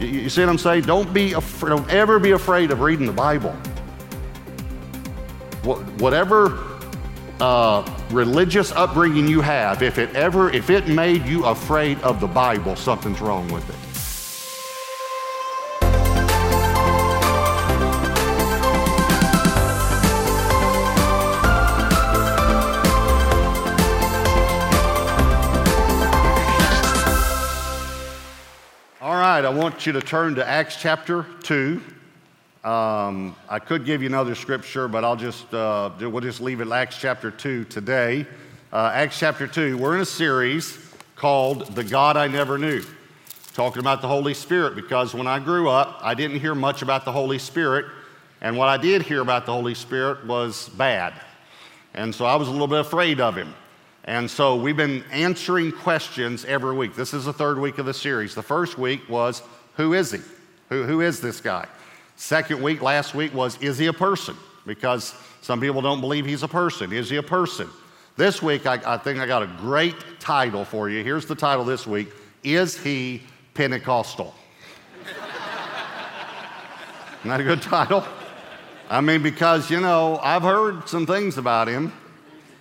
You, you see what I'm saying? Don't be af- don't ever be afraid of reading the Bible. whatever uh, religious upbringing you have, if it ever if it made you afraid of the Bible, something's wrong with it. I want you to turn to Acts chapter 2. Um, I could give you another scripture, but I'll just, uh, we'll just leave it Acts chapter 2 today. Uh, Acts chapter 2, we're in a series called The God I Never Knew, talking about the Holy Spirit, because when I grew up, I didn't hear much about the Holy Spirit, and what I did hear about the Holy Spirit was bad. And so I was a little bit afraid of him. And so we've been answering questions every week. This is the third week of the series. The first week was, Who is he? Who, who is this guy? Second week, last week, was, Is he a person? Because some people don't believe he's a person. Is he a person? This week, I, I think I got a great title for you. Here's the title this week Is he Pentecostal? That a good title? I mean, because, you know, I've heard some things about him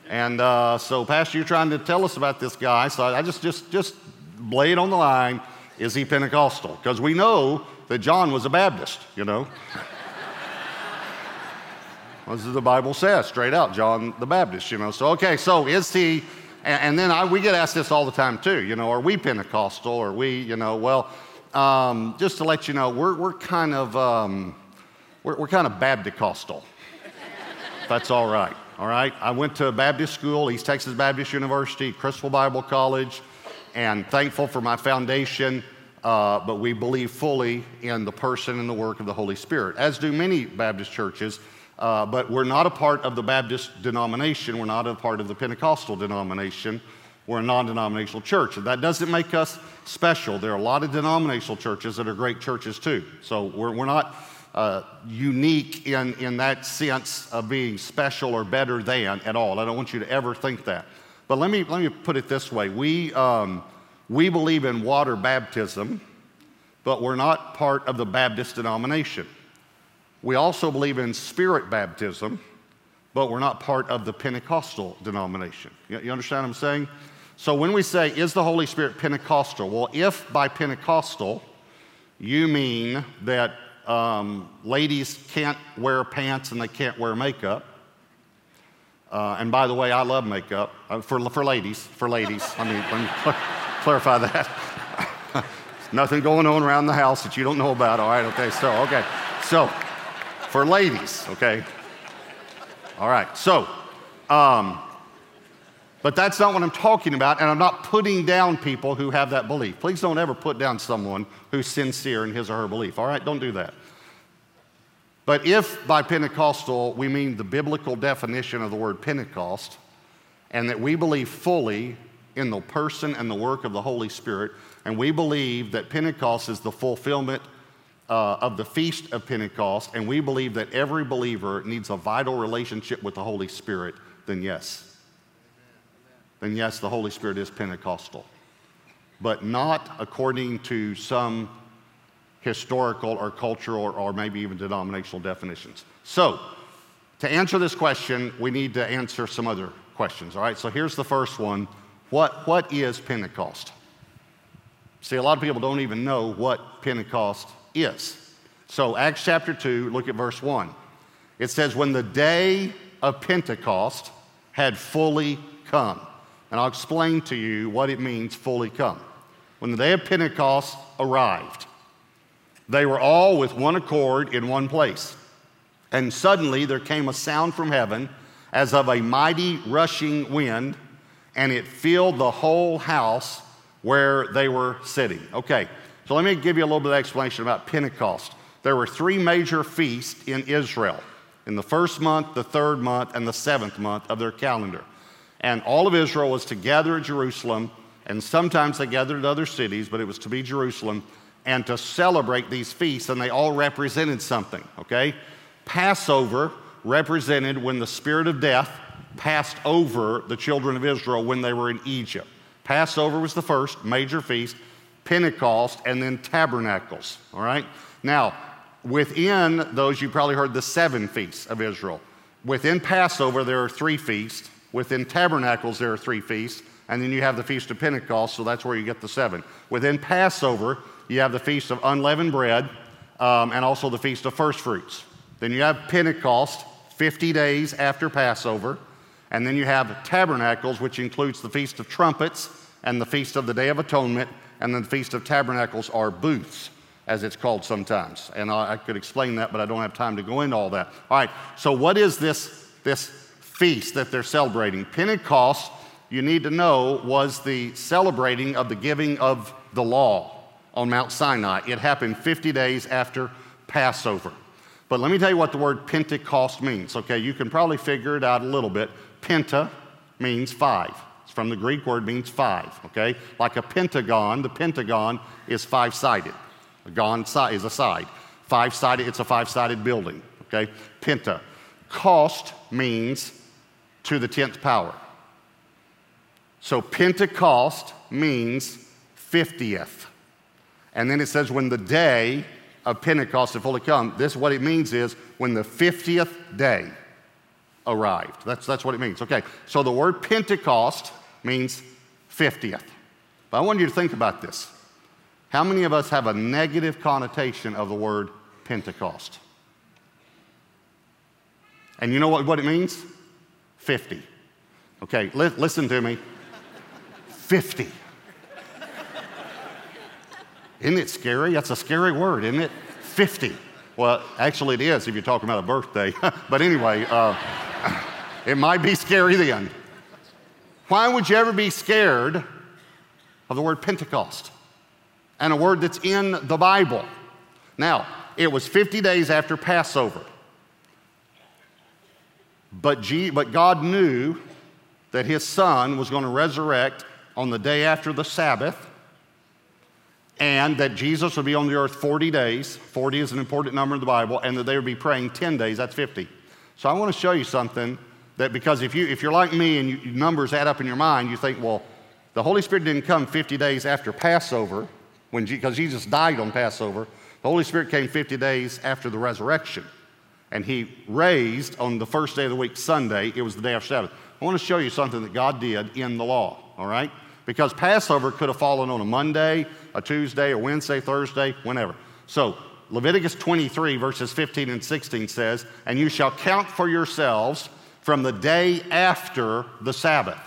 and uh, so, Pastor, you're trying to tell us about this guy. So I just, just, just lay it on the line. Is he Pentecostal? Because we know that John was a Baptist, you know. this is the Bible says straight out, John the Baptist, you know. So, okay, so is he, and, and then I, we get asked this all the time too, you know, are we Pentecostal? Are we, you know, well, um, just to let you know, we're, we're kind of, um, we're, we're kind of Bapticostal. That's all right all right? I went to a Baptist school, East Texas Baptist University, Crystal Bible College, and thankful for my foundation. Uh, but we believe fully in the person and the work of the Holy Spirit, as do many Baptist churches. Uh, but we're not a part of the Baptist denomination. We're not a part of the Pentecostal denomination. We're a non denominational church. And that doesn't make us special. There are a lot of denominational churches that are great churches too. So we're, we're not uh, unique in, in that sense of being special or better than at all. I don't want you to ever think that. But let me, let me put it this way we, um, we believe in water baptism, but we're not part of the Baptist denomination. We also believe in spirit baptism, but we're not part of the Pentecostal denomination. You, you understand what I'm saying? So when we say, is the Holy Spirit Pentecostal? Well, if by Pentecostal you mean that um, ladies can't wear pants and they can't wear makeup. Uh, and by the way, I love makeup uh, for, for ladies. For ladies, let me, let me cl- clarify that. Nothing going on around the house that you don't know about. All right, okay. So, okay. So, for ladies, okay. All right. So, um, but that's not what I'm talking about, and I'm not putting down people who have that belief. Please don't ever put down someone who's sincere in his or her belief, all right? Don't do that. But if by Pentecostal we mean the biblical definition of the word Pentecost, and that we believe fully in the person and the work of the Holy Spirit, and we believe that Pentecost is the fulfillment uh, of the Feast of Pentecost, and we believe that every believer needs a vital relationship with the Holy Spirit, then yes, then yes, the Holy Spirit is Pentecostal. But not according to some historical or cultural or, maybe even denominational definitions. So, to answer this question, we need to answer some other questions, all right? So, here's the first one What, what is Pentecost? See, a lot of people don't even know what Pentecost is. So, Acts chapter 2, look at verse 1. It says, When the day of Pentecost had fully come. And I'll explain to you what it means fully come. When the day of Pentecost arrived, they were all with one accord in one place. And suddenly there came a sound from heaven as of a mighty rushing wind, and it filled the whole house where they were sitting. Okay, so let me give you a little bit of explanation about Pentecost. There were three major feasts in Israel in the first month, the third month, and the seventh month of their calendar. And all of Israel was to gather at Jerusalem, and sometimes they gathered at other cities, but it was to be Jerusalem, and to celebrate these feasts, and they all represented something, okay? Passover represented when the spirit of death passed over the children of Israel when they were in Egypt. Passover was the first major feast. Pentecost, and then tabernacles. All right? Now, within those, you probably heard the seven feasts of Israel. Within Passover, there are three feasts. Within tabernacles, there are three feasts. And then you have the Feast of Pentecost, so that's where you get the seven. Within Passover, you have the Feast of Unleavened Bread um, and also the Feast of First Fruits. Then you have Pentecost, 50 days after Passover. And then you have Tabernacles, which includes the Feast of Trumpets and the Feast of the Day of Atonement. And then the Feast of Tabernacles are booths, as it's called sometimes. And I, I could explain that, but I don't have time to go into all that. All right, so what is this, this feast that they're celebrating? Pentecost, you need to know, was the celebrating of the giving of the law on Mount Sinai. It happened 50 days after Passover. But let me tell you what the word Pentecost means. Okay, you can probably figure it out a little bit. Penta means five. It's from the Greek word means five. Okay, like a pentagon, the pentagon is five sided. A gon side is a side. Five sided, it's a five sided building. Okay, penta. Cost means to the tenth power. So Pentecost means 50th. And then it says, when the day of Pentecost had fully come, this what it means is when the 50th day arrived. That's, that's what it means. Okay, so the word Pentecost means 50th. But I want you to think about this. How many of us have a negative connotation of the word Pentecost? And you know what, what it means? 50. Okay, li- listen to me. 50. Isn't it scary? That's a scary word, isn't it? 50. Well, actually, it is if you're talking about a birthday. but anyway, uh, it might be scary then. Why would you ever be scared of the word Pentecost and a word that's in the Bible? Now, it was 50 days after Passover. But, G- but God knew that his son was going to resurrect on the day after the Sabbath and that Jesus would be on the earth 40 days. 40 is an important number in the Bible, and that they would be praying 10 days. That's 50. So I want to show you something that because if, you, if you're like me and you, numbers add up in your mind, you think, well, the Holy Spirit didn't come 50 days after Passover, because Jesus died on Passover. The Holy Spirit came 50 days after the resurrection. And he raised on the first day of the week, Sunday. It was the day after Sabbath. I want to show you something that God did in the law, all right? Because Passover could have fallen on a Monday, a Tuesday, a Wednesday, Thursday, whenever. So Leviticus 23, verses 15 and 16 says, And you shall count for yourselves from the day after the Sabbath.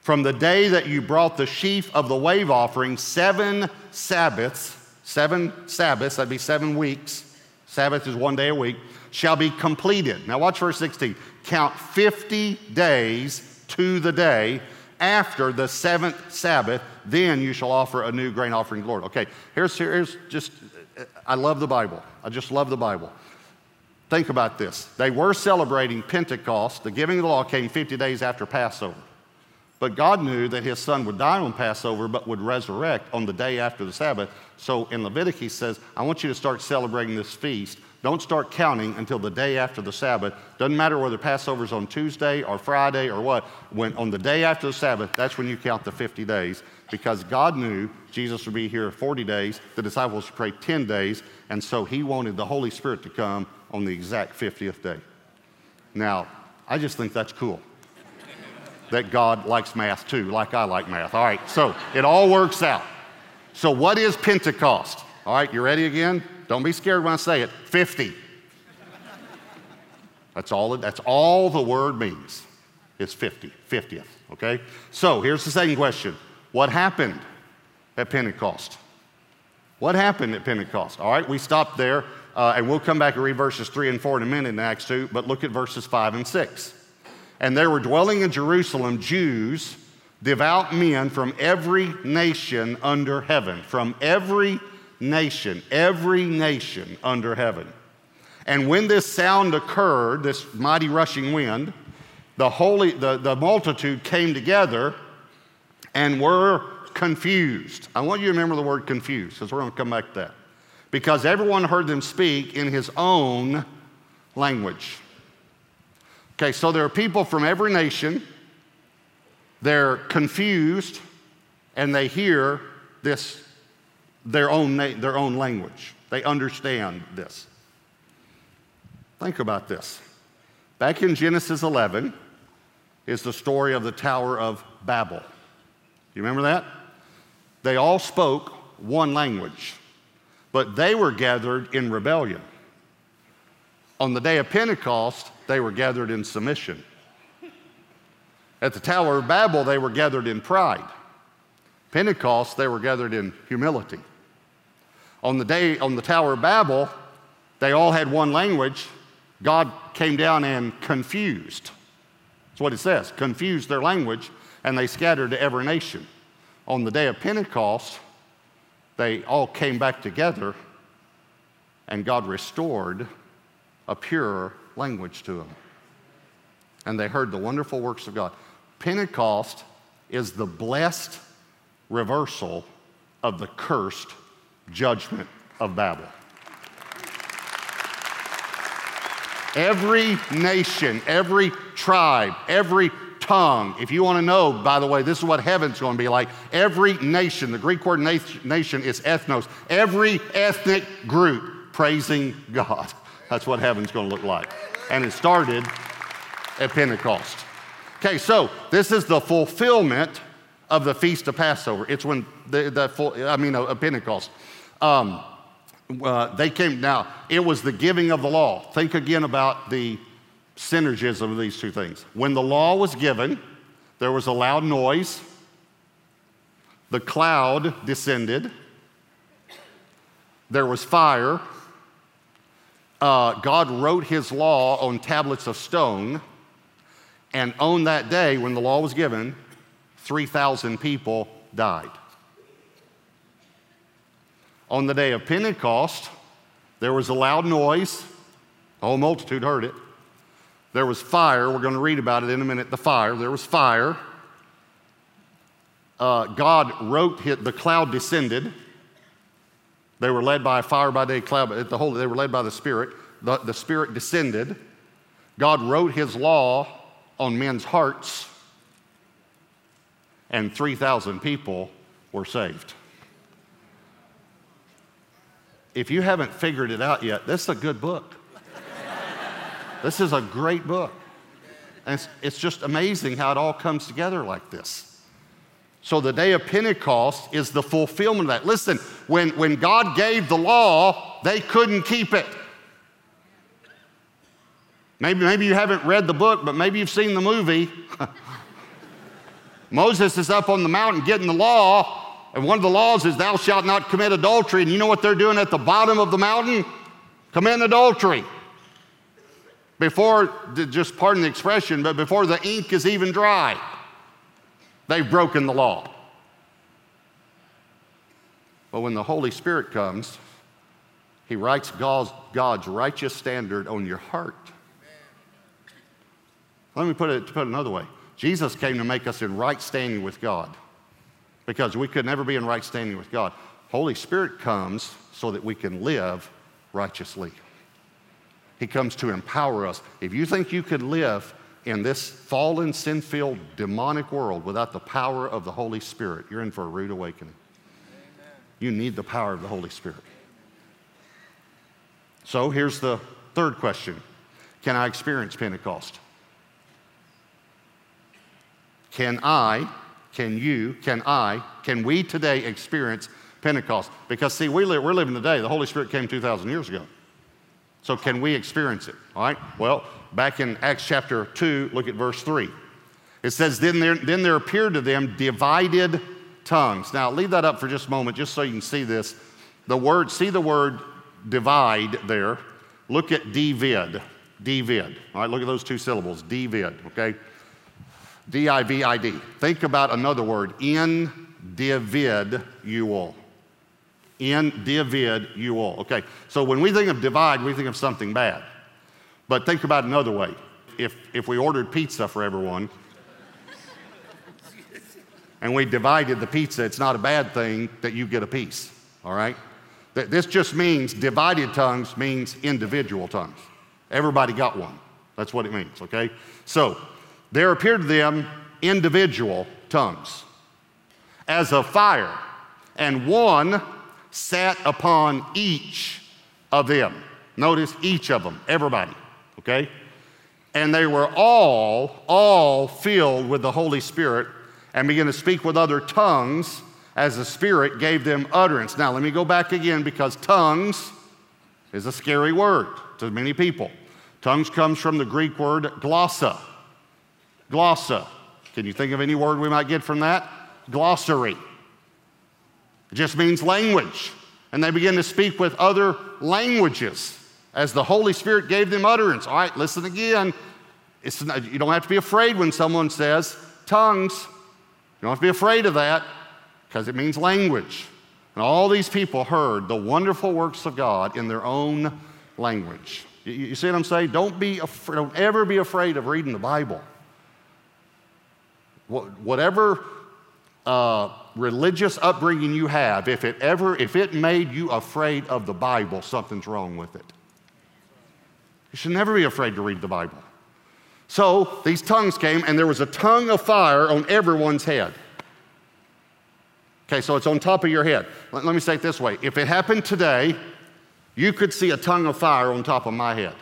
From the day that you brought the sheaf of the wave offering, seven Sabbaths, seven Sabbaths, that'd be seven weeks. Sabbath is one day a week, shall be completed. Now watch verse 16. Count 50 days to the day after the seventh Sabbath, then you shall offer a new grain offering to Lord. Okay, here's, here's just, I love the Bible. I just love the Bible. Think about this. They were celebrating Pentecost. The giving of the law came 50 days after Passover. But God knew that his son would die on Passover, but would resurrect on the day after the Sabbath. So in Leviticus, he says, I want you to start celebrating this feast don't start counting until the day after the Sabbath. Doesn't matter whether Passover's on Tuesday or Friday or what. When on the day after the Sabbath, that's when you count the 50 days because God knew Jesus would be here 40 days. The disciples would pray 10 days, and so he wanted the Holy Spirit to come on the exact 50th day. Now, I just think that's cool. that God likes math too, like I like math. All right, so it all works out. So, what is Pentecost? All right, you ready again? Don't be scared when I say it. 50. That's all, that's all the word means is 50, 50th, okay? So here's the second question What happened at Pentecost? What happened at Pentecost? All right, we stopped there, uh, and we'll come back and read verses 3 and 4 in a minute in Acts 2, but look at verses 5 and 6. And there were dwelling in Jerusalem Jews, devout men from every nation under heaven, from every nation, every nation under heaven. And when this sound occurred, this mighty rushing wind, the, holy, the, the multitude came together and were confused. I want you to remember the word confused because we're going to come back to that. Because everyone heard them speak in his own language. Okay, so there are people from every nation. They're confused and they hear this their own, na- their own language. They understand this. Think about this. Back in Genesis 11 is the story of the Tower of Babel. You remember that? They all spoke one language, but they were gathered in rebellion. On the day of Pentecost, they were gathered in submission. At the Tower of Babel, they were gathered in pride. Pentecost, they were gathered in humility. On the day on the Tower of Babel, they all had one language. God came down and confused. That's what it says confused their language, and they scattered to every nation. On the day of Pentecost, they all came back together, and God restored a pure language to them. And they heard the wonderful works of God. Pentecost is the blessed reversal of the cursed judgment of Babel. Every nation, every tribe, every tongue, if you want to know, by the way, this is what heaven's going to be like. Every nation, the Greek word nation is ethnos, every ethnic group praising God. That's what heaven's going to look like. And it started at Pentecost. Okay, so this is the fulfillment of the feast of Passover. It's when the, the full, I mean, a, Pentecost. Um, uh, they came, now, it was the giving of the law. Think again about the synergism of these two things. When the law was given, there was a loud noise, the cloud descended, there was fire. Uh, God wrote his law on tablets of stone, and on that day, when the law was given, 3,000 people died. On the day of Pentecost, there was a loud noise. The whole multitude heard it. There was fire. We're going to read about it in a minute. The fire. There was fire. Uh, God wrote, the cloud descended. They were led by a fire by day, cloud, but the whole, they were led by the Spirit. The, the Spirit descended. God wrote His law on men's hearts and 3,000 people were saved. If you haven't figured it out yet, this is a good book. this is a great book. And it's, it's just amazing how it all comes together like this. So the day of Pentecost is the fulfillment of that. Listen, when, when God gave the law, they couldn't keep it. Maybe, maybe you haven't read the book, but maybe you've seen the movie. Moses is up on the mountain getting the law, and one of the laws is, Thou shalt not commit adultery. And you know what they're doing at the bottom of the mountain? Commit adultery. Before, just pardon the expression, but before the ink is even dry, they've broken the law. But when the Holy Spirit comes, He writes God's, God's righteous standard on your heart. Let me put it, put it another way Jesus came to make us in right standing with God because we could never be in right standing with God. Holy Spirit comes so that we can live righteously. He comes to empower us. If you think you could live in this fallen, sin filled, demonic world without the power of the Holy Spirit, you're in for a rude awakening. Amen. You need the power of the Holy Spirit. So here's the third question Can I experience Pentecost? Can I, can you, can I, can we today experience Pentecost? Because, see, we live, we're living today. The Holy Spirit came 2,000 years ago. So, can we experience it? All right? Well, back in Acts chapter 2, look at verse 3. It says, Then there, then there appeared to them divided tongues. Now, leave that up for just a moment, just so you can see this. The word, see the word divide there. Look at divid. Divid. All right, look at those two syllables. Divid, okay? D I V I D. Think about another word, individual. Individual. Okay, so when we think of divide, we think of something bad. But think about another way. If, if we ordered pizza for everyone and we divided the pizza, it's not a bad thing that you get a piece, all right? This just means divided tongues means individual tongues. Everybody got one. That's what it means, okay? So, there appeared to them individual tongues as of fire, and one sat upon each of them. Notice each of them, everybody, okay? And they were all, all filled with the Holy Spirit and began to speak with other tongues as the Spirit gave them utterance. Now, let me go back again because tongues is a scary word to many people. Tongues comes from the Greek word glossa. Glossa. Can you think of any word we might get from that? Glossary. It just means language. And they begin to speak with other languages as the Holy Spirit gave them utterance. All right, listen again. Not, you don't have to be afraid when someone says tongues. You don't have to be afraid of that because it means language. And all these people heard the wonderful works of God in their own language. You, you see what I'm saying? Don't, be af- don't ever be afraid of reading the Bible. Whatever uh, religious upbringing you have, if it ever, if it made you afraid of the Bible, something's wrong with it. You should never be afraid to read the Bible. So these tongues came, and there was a tongue of fire on everyone's head. Okay, so it's on top of your head. Let, let me say it this way if it happened today, you could see a tongue of fire on top of my head.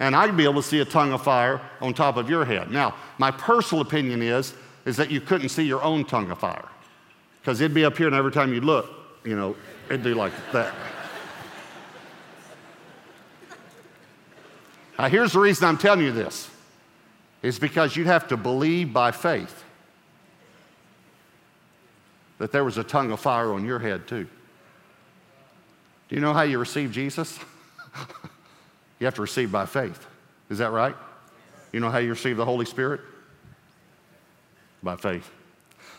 And I'd be able to see a tongue of fire on top of your head. Now, my personal opinion is, is that you couldn't see your own tongue of fire. Because it'd be up here, and every time you look, you know, it'd be like that. now, here's the reason I'm telling you this is because you'd have to believe by faith that there was a tongue of fire on your head, too. Do you know how you receive Jesus? you have to receive by faith. Is that right? You know how you receive the Holy Spirit? By faith.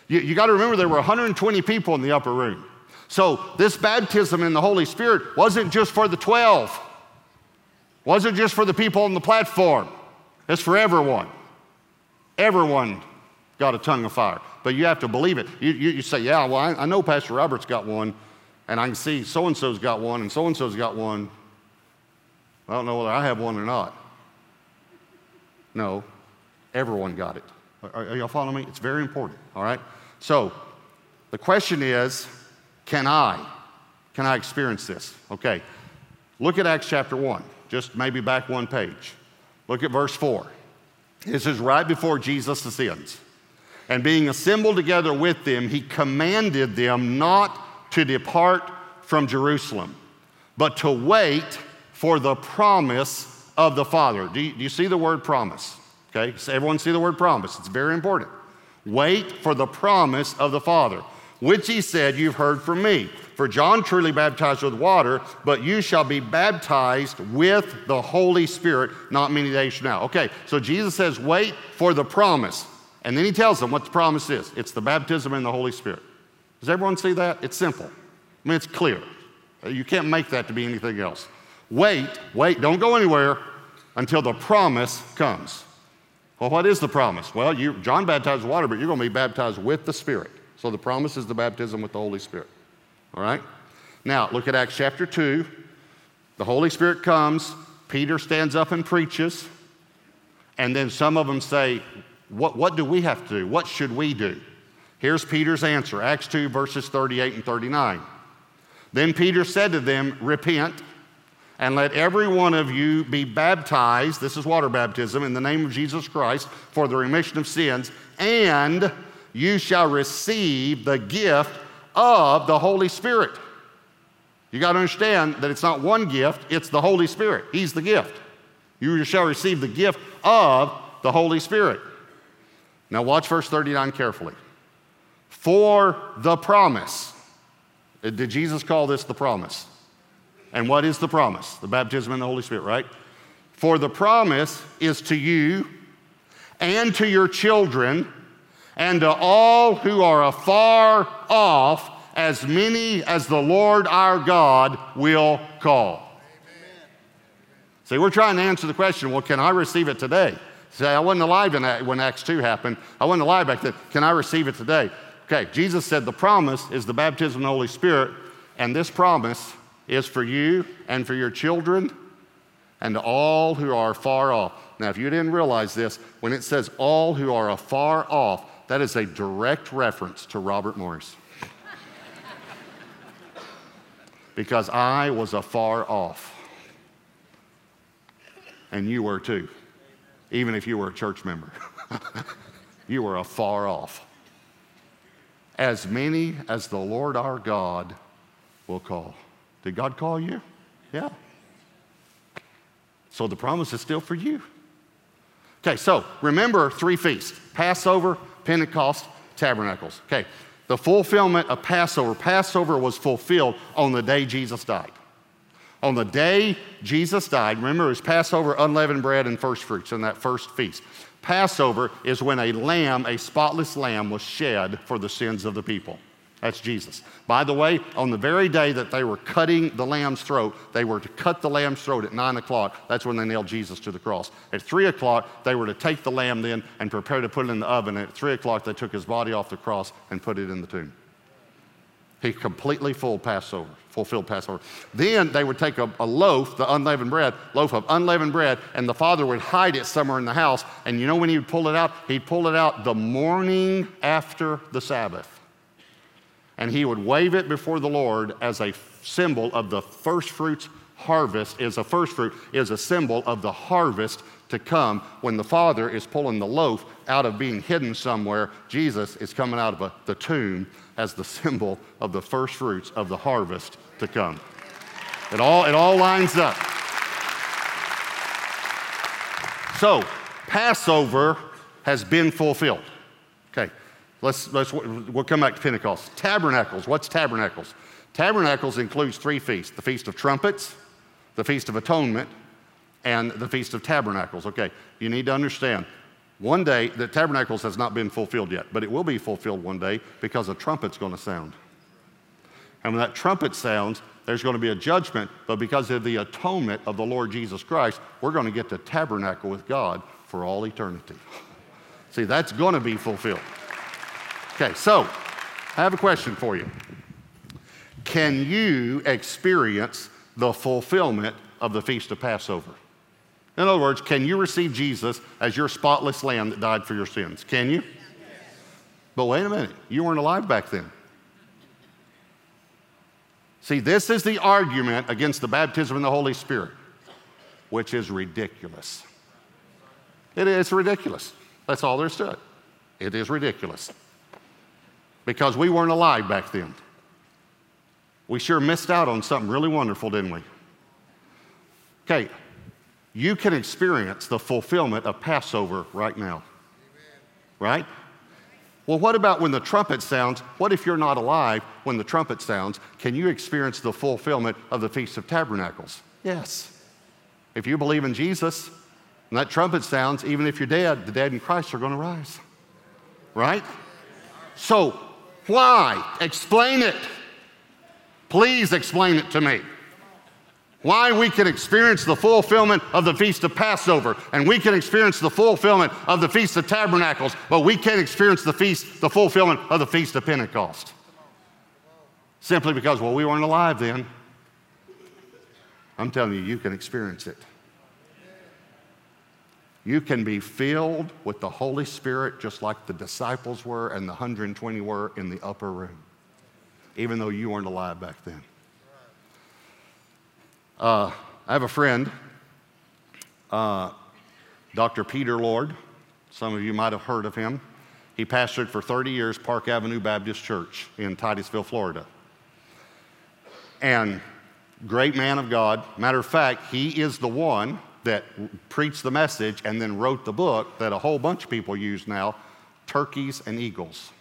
You, you got to remember there were 120 people in the upper room. So this baptism in the Holy Spirit wasn't just for the 12, wasn't just for the people on the platform, it's for everyone. Everyone got a tongue of fire. But you have to believe it. You, you, you say, yeah, well, I, I know Pastor Robert's got one, and I can see so and so's got one, and so and so's got one. I don't know whether I have one or not. No, everyone got it. Are, are y'all following me? It's very important, all right? So the question is can I? Can I experience this? Okay. Look at Acts chapter 1, just maybe back one page. Look at verse 4. This is right before Jesus ascends. And being assembled together with them, he commanded them not to depart from Jerusalem, but to wait for the promise of the Father. Do you, do you see the word promise? Okay, so everyone see the word promise. It's very important. Wait for the promise of the Father, which he said, You've heard from me. For John truly baptized with water, but you shall be baptized with the Holy Spirit not many days from now. Okay, so Jesus says, Wait for the promise. And then he tells them what the promise is it's the baptism in the Holy Spirit. Does everyone see that? It's simple. I mean, it's clear. You can't make that to be anything else. Wait, wait, don't go anywhere until the promise comes. Well, what is the promise? Well, you, John baptized water, but you're going to be baptized with the Spirit. So the promise is the baptism with the Holy Spirit. All right? Now, look at Acts chapter 2. The Holy Spirit comes, Peter stands up and preaches, and then some of them say, what, what do we have to do? What should we do? Here's Peter's answer Acts 2, verses 38 and 39. Then Peter said to them, Repent and let every one of you be baptized, this is water baptism, in the name of Jesus Christ for the remission of sins, and you shall receive the gift of the Holy Spirit. You got to understand that it's not one gift, it's the Holy Spirit. He's the gift. You shall receive the gift of the Holy Spirit. Now, watch verse 39 carefully. For the promise. Did Jesus call this the promise? And what is the promise? The baptism in the Holy Spirit, right? For the promise is to you and to your children and to all who are afar off, as many as the Lord our God will call. Amen. See, we're trying to answer the question well, can I receive it today? Say, I wasn't alive when Acts 2 happened. I wasn't alive back then. Can I receive it today? Okay, Jesus said the promise is the baptism of the Holy Spirit, and this promise is for you and for your children and to all who are far off. Now, if you didn't realize this, when it says all who are afar off, that is a direct reference to Robert Morris. because I was afar off. And you were too, even if you were a church member. you were afar off. As many as the Lord our God will call. Did God call you? Yeah. So the promise is still for you. Okay, so remember three feasts Passover, Pentecost, Tabernacles. Okay, the fulfillment of Passover. Passover was fulfilled on the day Jesus died. On the day Jesus died, remember it was Passover, unleavened bread, and first fruits in that first feast. Passover is when a lamb, a spotless lamb, was shed for the sins of the people. That's Jesus. By the way, on the very day that they were cutting the lamb's throat, they were to cut the lamb's throat at nine o'clock. That's when they nailed Jesus to the cross. At three o'clock, they were to take the lamb then and prepare to put it in the oven. At three o'clock, they took his body off the cross and put it in the tomb. He completely full Passover, fulfilled Passover. Then they would take a, a, loaf, the unleavened bread, loaf of unleavened bread, and the father would hide it somewhere in the house. And you know when he would pull it out? He'd pull it out the morning after the Sabbath and he would wave it before the Lord as a symbol of the first fruits harvest is a first fruit is a symbol of the harvest to come when the father is pulling the loaf out of being hidden somewhere. Jesus is coming out of a, the tomb as the symbol of the first fruits of the harvest to come. It all it all lines up. So passover has been fulfilled. Okay Let's, let's, we'll come back to Pentecost. Tabernacles. What's tabernacles? Tabernacles includes three feasts the Feast of Trumpets, the Feast of Atonement, and the Feast of Tabernacles. Okay, you need to understand one day the Tabernacles has not been fulfilled yet, but it will be fulfilled one day because a trumpet's going to sound. And when that trumpet sounds, there's going to be a judgment, but because of the atonement of the Lord Jesus Christ, we're going to get to tabernacle with God for all eternity. See, that's going to be fulfilled. Okay, so I have a question for you. Can you experience the fulfillment of the Feast of Passover? In other words, can you receive Jesus as your spotless lamb that died for your sins? Can you? But wait a minute, you weren't alive back then. See, this is the argument against the baptism in the Holy Spirit, which is ridiculous. It is ridiculous. That's all there's to it. It is ridiculous because we weren't alive back then. We sure missed out on something really wonderful, didn't we? Okay, you can experience the fulfillment of Passover right now. Right? Well, what about when the trumpet sounds? What if you're not alive when the trumpet sounds? Can you experience the fulfillment of the Feast of Tabernacles? Yes. If you believe in Jesus and that trumpet sounds, even if you're dead, the dead in Christ are going to rise. Right? So, why? Explain it. Please explain it to me. Why we can experience the fulfillment of the Feast of Passover and we can experience the fulfillment of the Feast of Tabernacles, but we can't experience the feast, the fulfillment of the Feast of Pentecost. Simply because, well, we weren't alive then. I'm telling you, you can experience it you can be filled with the Holy Spirit just like the disciples were and the 120 were in the upper room, even though you weren't alive back then. Uh, I have a friend, uh, Dr. Peter Lord. Some of you might have heard of him. He pastored for 30 years Park Avenue Baptist Church in Titusville, Florida. And great man of God. Matter of fact, he is the one that preached the message and then wrote the book that a whole bunch of people use now Turkeys and Eagles.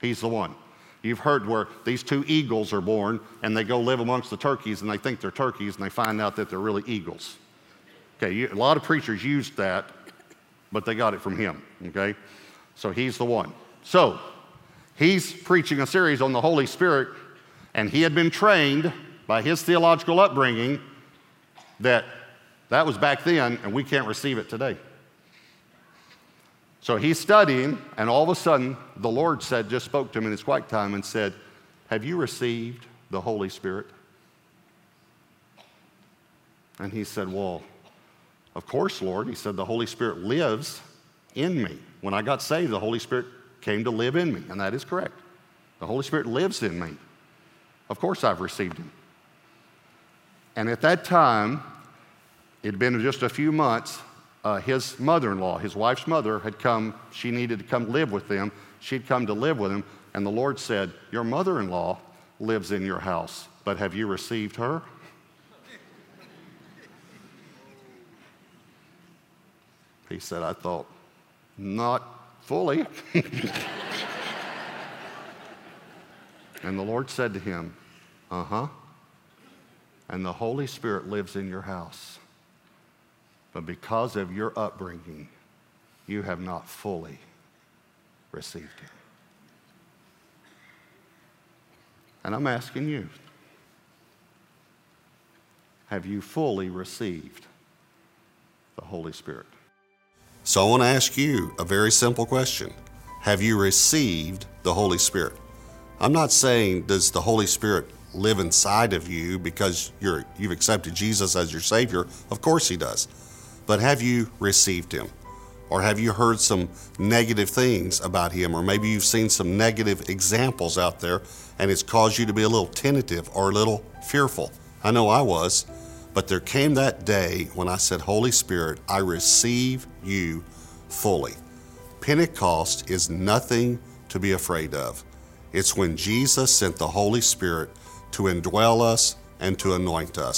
He's the one. You've heard where these two eagles are born and they go live amongst the turkeys and they think they're turkeys and they find out that they're really eagles. Okay, you, a lot of preachers used that, but they got it from him. Okay, so he's the one. So he's preaching a series on the Holy Spirit, and he had been trained by his theological upbringing that that was back then, and we can't receive it today. So he's studying, and all of a sudden, the Lord said, just spoke to him in his quiet time and said, Have you received the Holy Spirit? And he said, Well, of course, Lord. He said, The Holy Spirit lives in me. When I got saved, the Holy Spirit came to live in me, and that is correct. The Holy Spirit lives in me. Of course, I've received him. And at that time, it had been just a few months, uh, his mother in law, his wife's mother, had come. She needed to come live with them. She'd come to live with him. And the Lord said, Your mother in law lives in your house, but have you received her? He said, I thought, not fully. and the Lord said to him, Uh huh. And the Holy Spirit lives in your house. But because of your upbringing, you have not fully received Him. And I'm asking you have you fully received the Holy Spirit? So I want to ask you a very simple question Have you received the Holy Spirit? I'm not saying does the Holy Spirit live inside of you because you're, you've accepted Jesus as your Savior. Of course, He does. But have you received Him? Or have you heard some negative things about Him? Or maybe you've seen some negative examples out there and it's caused you to be a little tentative or a little fearful. I know I was. But there came that day when I said, Holy Spirit, I receive you fully. Pentecost is nothing to be afraid of. It's when Jesus sent the Holy Spirit to indwell us and to anoint us.